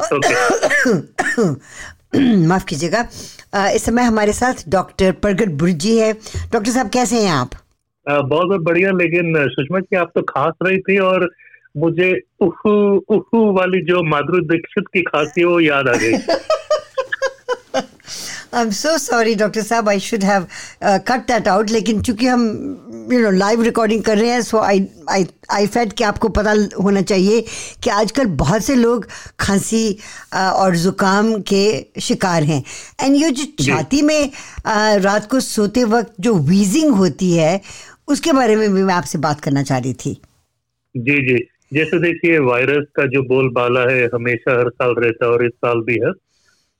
माफ़ कीजिएगा। इस समय हमारे साथ डॉक्टर प्रगट बुर्जी है। डॉक्टर साहब कैसे हैं आप? बहुत बहुत बढ़िया लेकिन सुषमा जी आप तो खास रही थी और मुझे उहु, उहु वाली जो माधुरी दीक्षित की खांसी वो याद आ गई। I am so sorry doctor साहब I should have cut that out लेकिन चूँकि हम यू नो लाइव रिकॉर्डिंग कर रहे हैं सो आई आई आई फेड कि आपको पता होना चाहिए कि आजकल बहुत से लोग खांसी और ज़ुकाम के शिकार हैं एंड ये जो छाती में रात को सोते वक्त जो वीजिंग होती है उसके बारे में भी मैं आपसे बात करना चाह रही थी जी जी जैसे देखिए वायरस का जो बोलबाला है हमेशा हर साल रहता है और इस साल भी है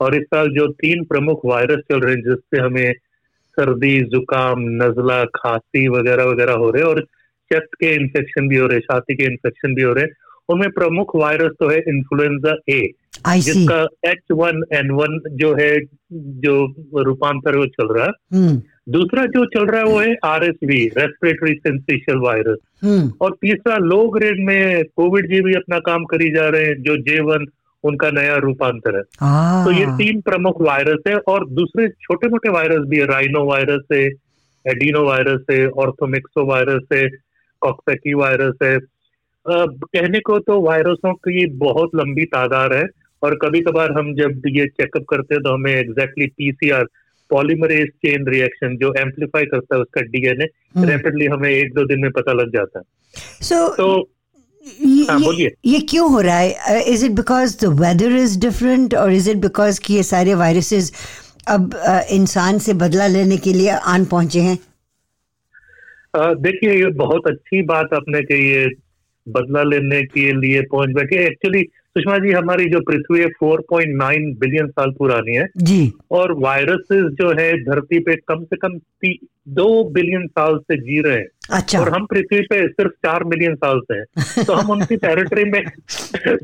और इस साल जो तीन प्रमुख वायरस चल रहे हैं जिससे हमें सर्दी जुकाम नजला खांसी वगैरह वगैरह हो रहे हैं और चेस्ट के इन्फेक्शन भी हो रहे हैं छाती के इन्फेक्शन भी हो रहे हैं। उनमें प्रमुख वायरस तो है इन्फ्लुएंजा ए जिसका एच वन एन वन जो है जो रूपांतर वो चल रहा है। हम्म। दूसरा जो चल रहा है वो है R S V respiratory syncytial virus और तीसरा लो ग्रेड में कोविड जी भी अपना काम करी जा रहे हैं जो जे वन उनका नया रूपांतर है। तो ये तीन प्रमुख वायरस है और दूसरे छोटे मोटे वायरस भी है। राइनो वायरस है एडिनो वायरस है ऑर्थोमिक्सो वायरस है कॉक्सेकी वायरस है। आ, कहने को तो वायरसों की बहुत लंबी तादाद है और कभी कभार हम जब ये चेकअप करते हैं तो हमें exactly PCR polymerase chain reaction जो एम्पलीफाई करता है उसका डीएनए रैपिडली हम्म। हमें एक दो दिन में पता लग जाता है। So, तो हाँ, ये, ये क्यों हो रहा है? Is it because the weather is different और इज़ इट बिकॉज़ कि ये सारे वायरसेस अब इंसान से बदला लेने के लिए आन पहुँचे हैं? देखिए ये बहुत अच्छी बात आपने कही है। बदला लेने के लिए पहुँच बैठे। एक्चुअली सुषमा जी हमारी जो पृथ्वी है 4.9 बिलियन साल पुरानी है। जी। और वायरसेस जो है धरती पे कम से कम दो बिलियन साल से जी रहे हैं। अच्छा। और हम पृथ्वी पे सिर्फ़ चार मिलियन साल से हैं। तो हम उनकी टेरिटरी में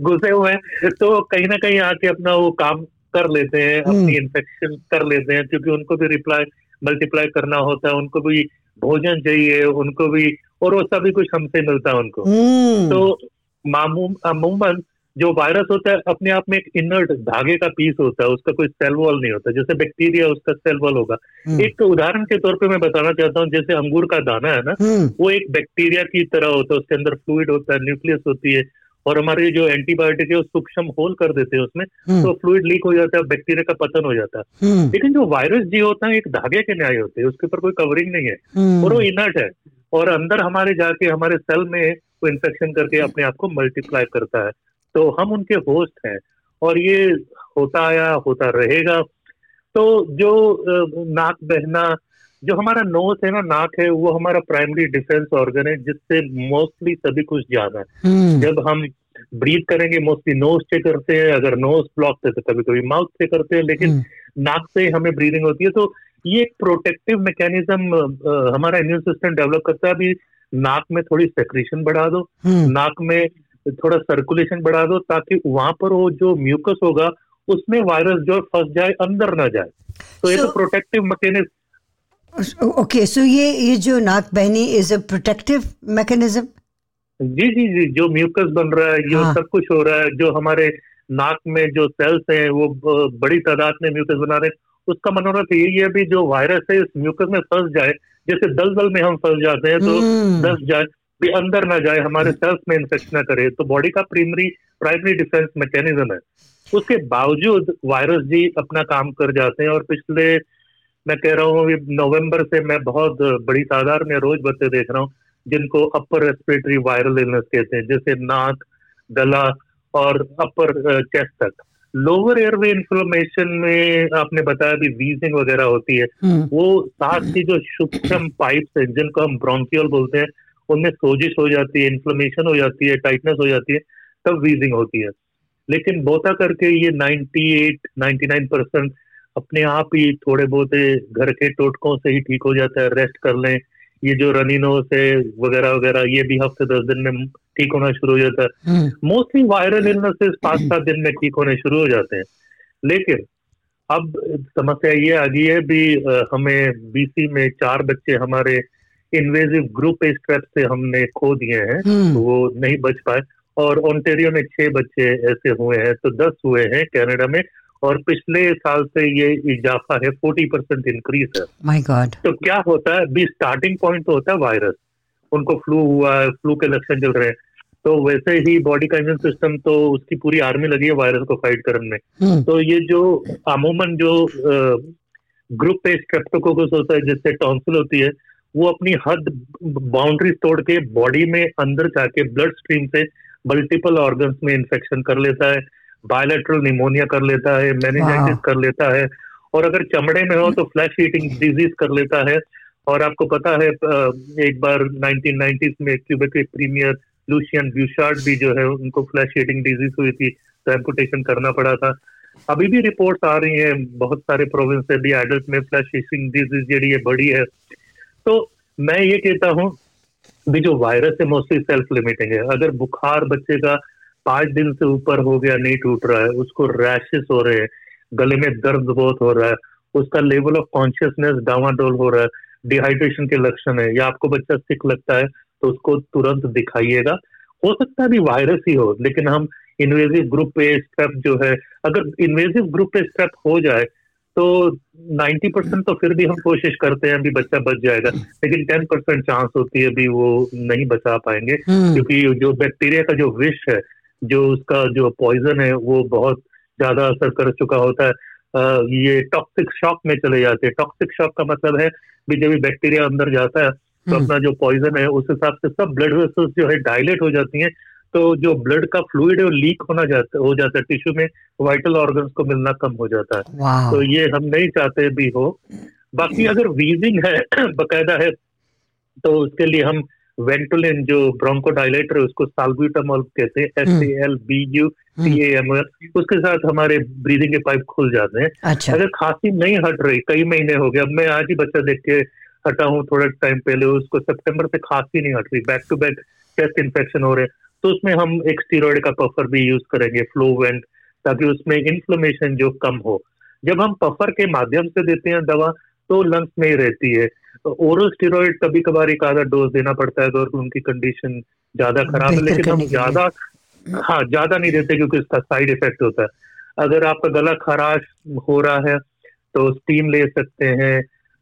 घुसे हुए हैं। तो कहीं ना कहीं आके अपना वो काम कर लेते हैं हम्म। अपनी इन्फेक्शन कर लेते हैं क्योंकि उनको भी रिप्लाई मल्टीप्लाई करना होता है उनको भी भोजन चाहिए उनको भी और वो सभी कुछ हमसे मिलता है उनको हम्म। तो अमूमन जो वायरस होता है अपने आप में एक इनर्ट धागे का पीस होता है उसका कोई सेल वॉल नहीं होता जैसे बैक्टीरिया उसका सेल वॉल होगा हम्म। एक तो उदाहरण के तौर पे मैं बताना चाहता हूँ जैसे अंगूर का दाना है ना हम्म। वो एक बैक्टीरिया की तरह होता है उसके अंदर फ्लूड होता है न्यूक्लियस होती है और हमारे जो एंटीबायोटिक है वो सूक्ष्म होल कर देते हैं उसमें। तो फ्लूड लीक हो जाता है बैक्टीरिया का पतन हो जाता है लेकिन जो वायरस जी होता है एक धागे के न्याय होते हैं उसके ऊपर कोई कवरिंग नहीं है और वो इनर्ट है और अंदर हमारे जाके हमारे सेल में वो इन्फेक्शन करके अपने आप को मल्टीप्लाई करता है। तो हम उनके होस्ट हैं और ये होता आया होता रहेगा। तो जो नाक बहना जो हमारा नोस है ना नाक है वो हमारा प्राइमरी डिफेंस ऑर्गन है जिससे मोस्टली सभी कुछ ज़्यादा है। हम्म। जब हम ब्रीथ करेंगे मोस्टली नोज़ से करते हैं अगर नोज़ ब्लॉक तो कभी कभी माउथ से करते हैं लेकिन हम्म। नाक से हमें ब्रीदिंग होती है तो ये एक प्रोटेक्टिव मैकेनिज्म हमारा इम्यून सिस्टम डेवलप करता है अभी नाक में थोड़ी सेक्रेशन बढ़ा दो हम्म। नाक में थोड़ा सर्कुलेशन बढ़ा दो ताकि वहाँ पर वो जो म्यूकस होगा उसमें वायरस जो फंस जाए अंदर ना जाए तो ये तो प्रोटेक्टिव मैकेनिज्म ओके सो ये ये जो नाक बहनी is a protective mechanism ji ji ji जो म्यूकस बन रहा है जो हाँ. सब कुछ हो रहा है जो हमारे नाक में जो सेल्स हैं वो बड़ी तादाद में म्यूकस बना रहे हैं उसका मनोरथ यही है भी जो वायरस है इस म्यूकस में फंस जाए जैसे दलदल में हम फंस जाते हैं तो हम्म। दस जाए भी अंदर ना जाए हमारे सेल्स में इन्फेक्शन ना करे तो बॉडी का प्राइमरी प्राइमरी डिफेंस मैकेनिज्म है उसके बावजूद वायरस जी अपना काम कर जाते हैं और पिछले मैं कह रहा हूँ नवंबर से मैं बहुत बड़ी तादाद में रोज बच्चे देख रहा हूँ जिनको अपर रेस्पिरेटरी वायरल इलनेस कहते हैं जैसे नाक गला और अपर चेस्ट तक। लोअर एयरवे इन्फ्लोमेशन में आपने बताया भी वीजिंग वगैरह होती है। हम्म। वो साथ की जो सूक्ष्म पाइप है जिनको हम ब्रोंकियल बोलते हैं उनमें सोजिश हो जाती है इन्फ्लोमेशन हो जाती है टाइटनेस हो जाती है तब वीजिंग होती है। लेकिन बोता करके ये 98 99 परसेंट अपने आप ही थोड़े बहुत घर के टोटकों से ही ठीक हो जाता है रेस्ट कर लें। ये जो रनिनो से वगैरह वगैरह ये भी हफ़्ते दस दिन में ठीक होना शुरू हो जाता है। मोस्टली वायरल इलनेसेस पाँच सात दिन में ठीक होने शुरू हो जाते हैं। लेकिन अब समस्या ये आ गई है भी हमें बीसी में चार बच्चे हमारे इन्वेजिव ग्रुप स्ट्रेप से हमने खो दिए हैं। हम्म। तो वो नहीं बच पाए। और ओंटेरियो में छह बच्चे ऐसे हुए हैं तो दस हुए हैं कनाडा में। और पिछले साल से ये इजाफा है फोर्टी परसेंट इंक्रीज है। माय गॉड तो क्या होता है भी स्टार्टिंग पॉइंट तो होता है वायरस उनको फ्लू हुआ है फ्लू के लक्षण चल रहे हैं। तो वैसे ही बॉडी का इम्यून सिस्टम तो उसकी पूरी आर्मी लगी है वायरस को फाइट करने में। हम्म, तो ये जो अमूमन जो ग्रुप पे स्ट्रेप्टोकोकस होता है जिससे टॉन्सिल होती है वो अपनी हद बाउंड्री तोड़ के बॉडी में अंदर जाके ब्लड स्ट्रीम से मल्टीपल ऑर्गन्स में इंफेक्शन कर लेता है। बायोलेट्रल निमोनिया कर लेता है मैनेजाइटिस कर लेता है और अगर चमड़े में हो तो फ्लैश ईटिंग डिज़ीज़ कर लेता है। और आपको पता है एक बार 1990s में क्यूबेक के प्रीमियर लूशियन ब्यूशार्ड भी जो है उनको फ्लैश ईटिंग डिज़ीज़ हुई थी तो एम्पुटेशन करना पड़ा था। अभी भी रिपोर्ट्स आ रही हैं बहुत सारे प्रोविंस से भी एडल्ट में फ्लैश ईटिंग डिज़ीज़ जी है बड़ी है। तो मैं ये कहता हूँ भी जो वायरस है मोस्टली सेल्फ लिमिटिंग है। अगर बुखार बच्चे का पाँच दिन से ऊपर हो गया नहीं टूट रहा है उसको रैशेस हो रहे हैं गले में दर्द बहुत हो रहा है उसका लेवल ऑफ़ कॉन्शियसनेस डावाडोल हो रहा है डिहाइड्रेशन के लक्षण है या आपको बच्चा सिक लगता है तो उसको तुरंत दिखाइएगा। हो सकता है भी वायरस ही हो लेकिन हम इन्वेजिव ग्रुप पे स्ट्रेप जो है अगर इन्वेजिव ग्रुप पे स्ट्रेप हो जाए तो 90 परसेंट तो फिर भी हम कोशिश करते हैं अभी बच्चा बच जाएगा लेकिन 10 परसेंट चांस होती है अभी वो नहीं बचा पाएँगे हम्म, क्योंकि जो बैक्टीरिया का जो विष है जो उसका जो पॉइजन है वो बहुत ज़्यादा असर कर चुका होता है। अ, ये टॉक्सिक शॉक में चले जाते हैं। टॉक्सिक शॉक का मतलब है भी जब बैक्टीरिया अंदर जाता है तो हम्म। अपना जो पॉइजन है उस हिसाब से सब ब्लड वेसल्स जो है डायलेट हो जाती हैं। तो जो ब्लड का फ्लूइड है वो लीक होना जाता हो जाता है। टिश्यू में वाइटल ऑर्गन्स को मिलना कम हो जाता है। तो ये हम नहीं चाहते भी हो। बाकी अगर वीजिंग है बकायदा है तो उसके लिए हम वेंटुलिन जो ब्रोंकोडाइलेटर है उसको साल्ब्यूटामोल कहते A L B U T A M L M L उसके साथ हमारे ब्रीदिंग के पाइप खुल जाते हैं। अच्छा। अगर खांसी नहीं हट रही कई महीने हो गए अब मैं आज ही बच्चा देख के हटा हूँ थोड़ा टाइम पहले उसको सितंबर से खांसी नहीं हट रही back to back chest infection हो रहे हैं। तो उसमें हम एक स्टीरोइड का पफर भी यूज़ करेंगे फ्लोवेंट ताकि उसमें इन्फ्लेमेशन जो कम हो। जब हम पफर के माध्यम से देते हैं दवा तो लंग्स में ही रहती है। ओरल स्टीरोइड कभी कभार एक आधा डोज देना पड़ता है अगर उनकी कंडीशन ज़्यादा खराब है लेकिन हम। ज़्यादा हाँ ज़्यादा नहीं देते क्योंकि इसका साइड इफ़ेक्ट होता है। अगर आपका गला खराश हो रहा है तो स्टीम ले सकते हैं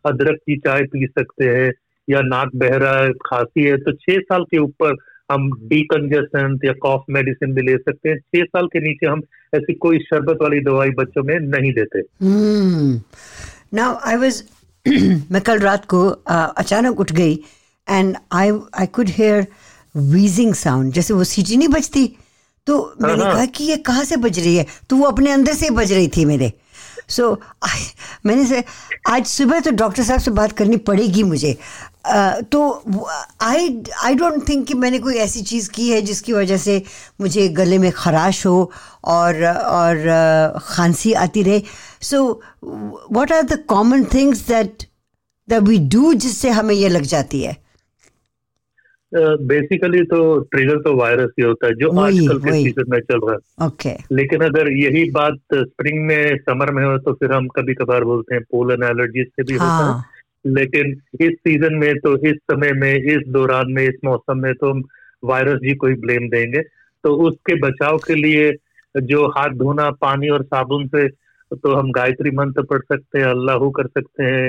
अदरक की चाय पी सकते हैं या नाक बह रहा है खांसी है तो छह साल के ऊपर हम डीकंजेसेंट या कॉफ मेडिसिन भी ले सकते हैं। छह साल के नीचे हम ऐसी कोई शरबत वाली दवाई बच्चों में नहीं देते। नाउ आई वाज मैं कल रात को uh, अचानक उठ गई and I I could hear wheezing sound जैसे वो सीटी नहीं बजती। तो मैंने हाँ। कहा कि ये कहाँ से बज रही है? तो वो अपने अंदर से बज रही थी मेरे। सो मैंने से, आज सुबह तो डॉक्टर साहब से बात करनी पड़ेगी मुझे। तो आई आई डोंट थिंक कि मैंने कोई ऐसी चीज़ की है जिसकी वजह से मुझे गले में खराश हो और और खांसी आती रहे। So what are the common things that that we do जिससे हमें ये लग जाती है? बेसिकली तो ट्रिगर तो वायरस ही होता है जो आजकल के सीज़न में चल रहा है। ओके लेकिन अगर यही बात स्प्रिंग में समर में हो तो फिर हम कभी कभार बोलते हैं पोलन एलर्जी से भी होता है। हाँ। लेकिन इस सीज़न में तो इस समय में इस दौरान में इस मौसम में तो हम वायरस जी को ही ब्लेम देंगे। तो उसके बचाव के लिए जो हाथ धोना पानी और साबुन से तो हम गायत्री मंत्र पढ़ सकते हैं अल्लाह कर सकते हैं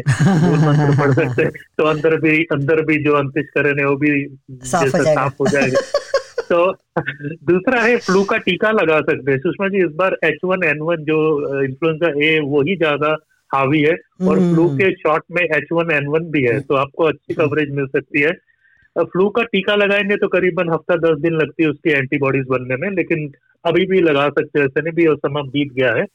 मंत्र पढ़ सकते हैं। तो अंदर भी अंदर भी जो अंतिश करण है वो भी साफ़ हो जैसा जाएगा। साफ़ हो जाएगा। तो दूसरा है फ्लू का टीका लगा सकते हैं। सुषमा जी इस बार एच वन एन वन जो इन्फ्लुएंजा ए वही ज़्यादा हावी है और हम्म। फ्लू के शॉट में एच वन एन वन भी है तो आपको अच्छी कवरेज मिल सकती है। फ्लू का टीका लगाएँगे तो करीबन हफ़्ता दस दिन लगती है उसकी एंटीबॉडीज बनने में लेकिन अभी भी लगा सकते हैं ऐसे नहीं भी और समय बीत गया है।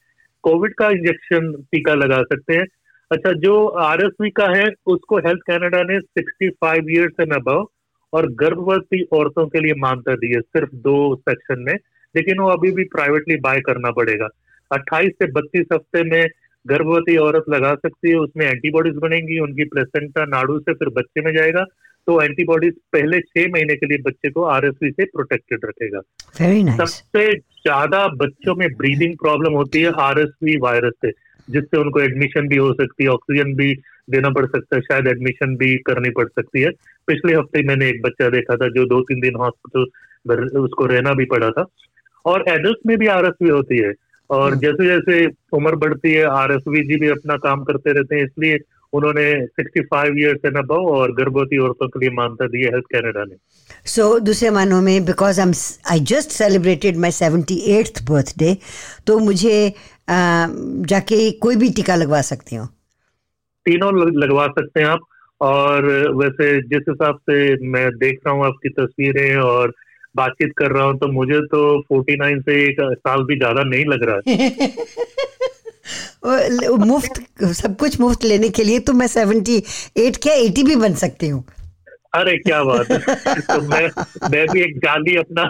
कोविड का इंजेक्शन टीका लगा सकते हैं। अच्छा जो आरएसवी का है, उसको हेल्थ कैनेडा ने 65 इयर्स एंड अबव और गर्भवती औरतों के लिए मान्यता दी है, सिर्फ़ दो सेक्शन में, लेकिन वो अभी भी प्राइवेटली बाय करना पड़ेगा। 28 से 32 हफ़्ते में गर्भवती औरत लगा सकती है, उसमें एंटीबॉडीज बनेंगी, उनकी प्लेसेंटा नाड़ू से फिर बच्चे में जाएगा। तो एंटीबॉडीज पहले छह महीने के लिए बच्चे को आरएसवी से प्रोटेक्टेड रखेगा। वेरी नाइस सबसे ज़्यादा बच्चों में ब्रीदिंग प्रॉब्लम होती है आरएसवी वायरस से जिससे उनको एडमिशन भी हो सकती है ऑक्सीजन भी देना पड़ सकता है शायद एडमिशन भी करनी पड़ सकती है। पिछले हफ़्ते मैंने एक बच्चा देखा था जो दो तीन दिन हॉस्पिटल उसको रहना भी पड़ा था। और एडल्ट में भी आरएसवी होती है। और हम्म। जैसे जैसे उम्र बढ़ती है आरएसवी जी भी अपना काम करते रहते हैं इसलिए उन्होंने 65 इयर्स एंड अबव और गर्भवती औरतों के लिए मानता दी है हेल्थ कैनेडा ने। सो so, दूसरे मानों में because I I just celebrated my seventy eighth birthday तो मुझे जाके कोई भी टीका लगवा सकती हूँ? तीनों लगवा सकते हैं आप। और वैसे जिस हिसाब से मैं देख रहा हूँ आपकी तस्वीरें और बातचीत कर रहा हूँ तो मुझे तो 49 से एक साल भी ज़्यादा नहीं लग रहा है। मुफ़्त सब कुछ मुफ़्त लेने के लिए तो मैं सेवेंटी एट क्या एटी भी बन सकती हूँ? अरे क्या बात है। तो मैं मैं भी एक जाली अपना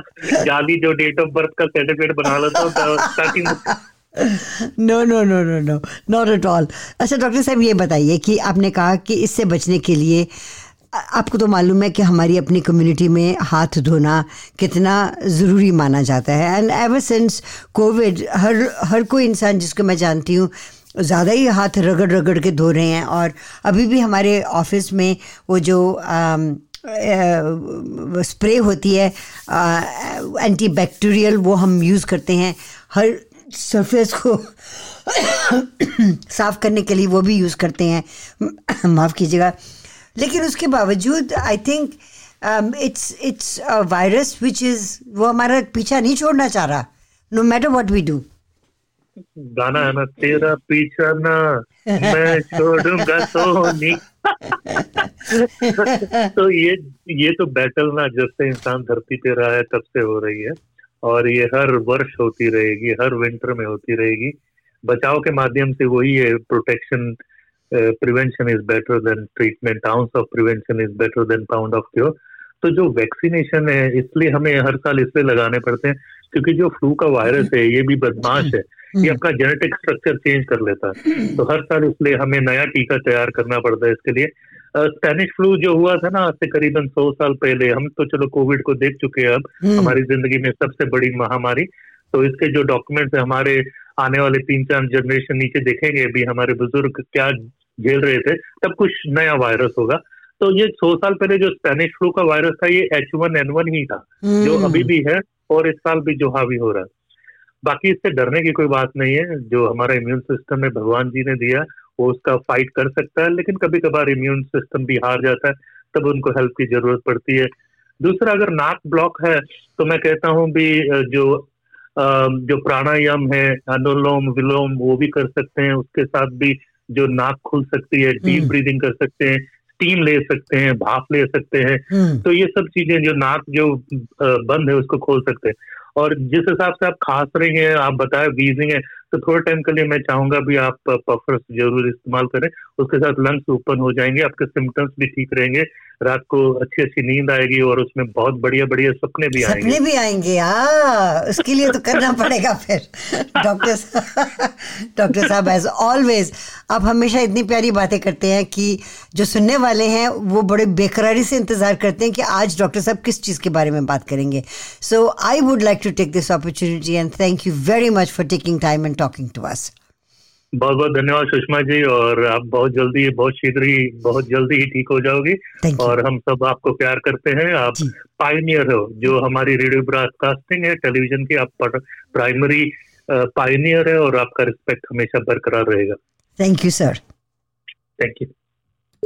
जाली जो डेट ऑफ़ बर्थ का सर्टिफिकेट बना लेता हूँ ताकि no no no no no not at all अच्छा डॉक्टर साहब ये बताइए कि आपने कहा कि इससे बचने के लिए आपको तो मालूम है कि हमारी अपनी कम्युनिटी में हाथ धोना कितना ज़रूरी माना जाता है। एंड एवर सिंस कोविड हर हर कोई इंसान जिसको मैं जानती हूँ, ज़्यादा ही हाथ रगड़ रगड़ के धो रहे हैं और अभी भी हमारे ऑफ़िस में वो जो स्प्रे होती है एंटी बैक्टीरियल वो हम यूज़ करते हैं। हर सरफेस को साफ़ करने के लिए वो भी यूज़ करते हैं। माफ़ कीजिएगा। लेकिन उसके बावजूद I think it's it's virus which is वो हमारा पीछा नहीं छोड़ना चाह रहा no matter what we do गाना है ना, तेरा पीछा ना मैं छोड़ूँगा तो नहीं। तो ये ये तो बैटल ना, जब से इंसान धरती पे रहा है, तब से हो रही है। और ये हर वर्ष होती रहेगी, हर विंटर में होती रहेगी। बचाव के माध्यम से वही है protection prevention is better than treatment ounce of prevention is better than pound of cure तो जो वैक्सीनेशन है इसलिए हमें हर साल इसलिए लगाने पड़ते हैं क्योंकि जो फ्लू का वायरस है ये भी बदमाश है ये अपना जेनेटिक स्ट्रक्चर चेंज कर लेता है। तो हर साल इसलिए हमें नया टीका तैयार करना पड़ता है इसके लिए। स्पेनिश फ्लू जो हुआ था ना आज से करीबन सौ साल पहले हम तो चलो कोविड को देख चुके हैं अब हम्म। हमारी ज़िंदगी में सबसे बड़ी महामारी। तो इसके जो डॉक्यूमेंट्स है हमारे आने वाले तीन चार जनरेशन नीचे देखेंगे अभी हमारे बुज़ुर्ग क्या झेल रहे थे तब कुछ नया वायरस होगा। तो ये सौ साल पहले जो स्पेनिश फ्लू का वायरस था ये एच वन एन वन ही था जो हम्म। अभी भी है और इस साल भी जो हावी हो रहा है। बाकी इससे डरने की कोई बात नहीं है जो हमारा इम्यून सिस्टम है भगवान जी ने दिया वो उसका फाइट कर सकता है लेकिन कभी कभार इम्यून सिस्टम भी हार जाता है तब उनको हेल्प की ज़रूरत पड़ती है। दूसरा अगर नाक ब्लॉक है तो मैं कहता हूँ भी जो जो प्राणायाम है अनुलोम विलोम वो भी कर सकते हैं उसके साथ भी जो नाक खुल सकती है डीप हम्म। ब्रीदिंग कर सकते हैं स्टीम ले सकते हैं भाप ले सकते हैं हम्म। तो ये सब चीज़ें जो नाक जो बंद है उसको खोल सकते हैं और जिस हिसाब से आप खास रहे हैं आप बताए बीजिंग है तो थोड़े टाइम के लिए मैं चाहूँगा भी आप पफर्स ज़रूर इस्तेमाल करें। उसके साथ लंग्स ओपन हो जाएँगे, आपके सिम्टम्स भी ठीक रहेंगे। रात को अच्छी अच्छी नींद आएगी और उसमें बहुत बढ़िया बढ़िया सपने भी आएँगे। सपने भी आएँगे उसके लिए तो करना पड़ेगा फिर। डॉक्टर डॉक्टर साहब एज ऑलवेज आप हमेशा इतनी प्यारी बातें करते हैं कि जो सुनने वाले हैं, वो बड़े बेकरारी से इंतज़ार करते हैं कि आज डॉक्टर साहब किस चीज़ के बारे में बात करेंगे। So I would like to take this opportunity and thank you very much for taking time and talking to us बहुत बहुत धन्यवाद सुषमा जी और आप बहुत जल्दी बहुत शीघ्र ही बहुत जल्दी ही ठीक हो जाओगी। और हम सब आपको प्यार करते हैं। आप पाइनियर हो जो हमारी रेडियो ब्रॉडकास्टिंग है टेलीविज़न की आप प्राइमरी पाइनियर है और आपका रिस्पेक्ट हमेशा बरकरार रहेगा। Thank you sir thank you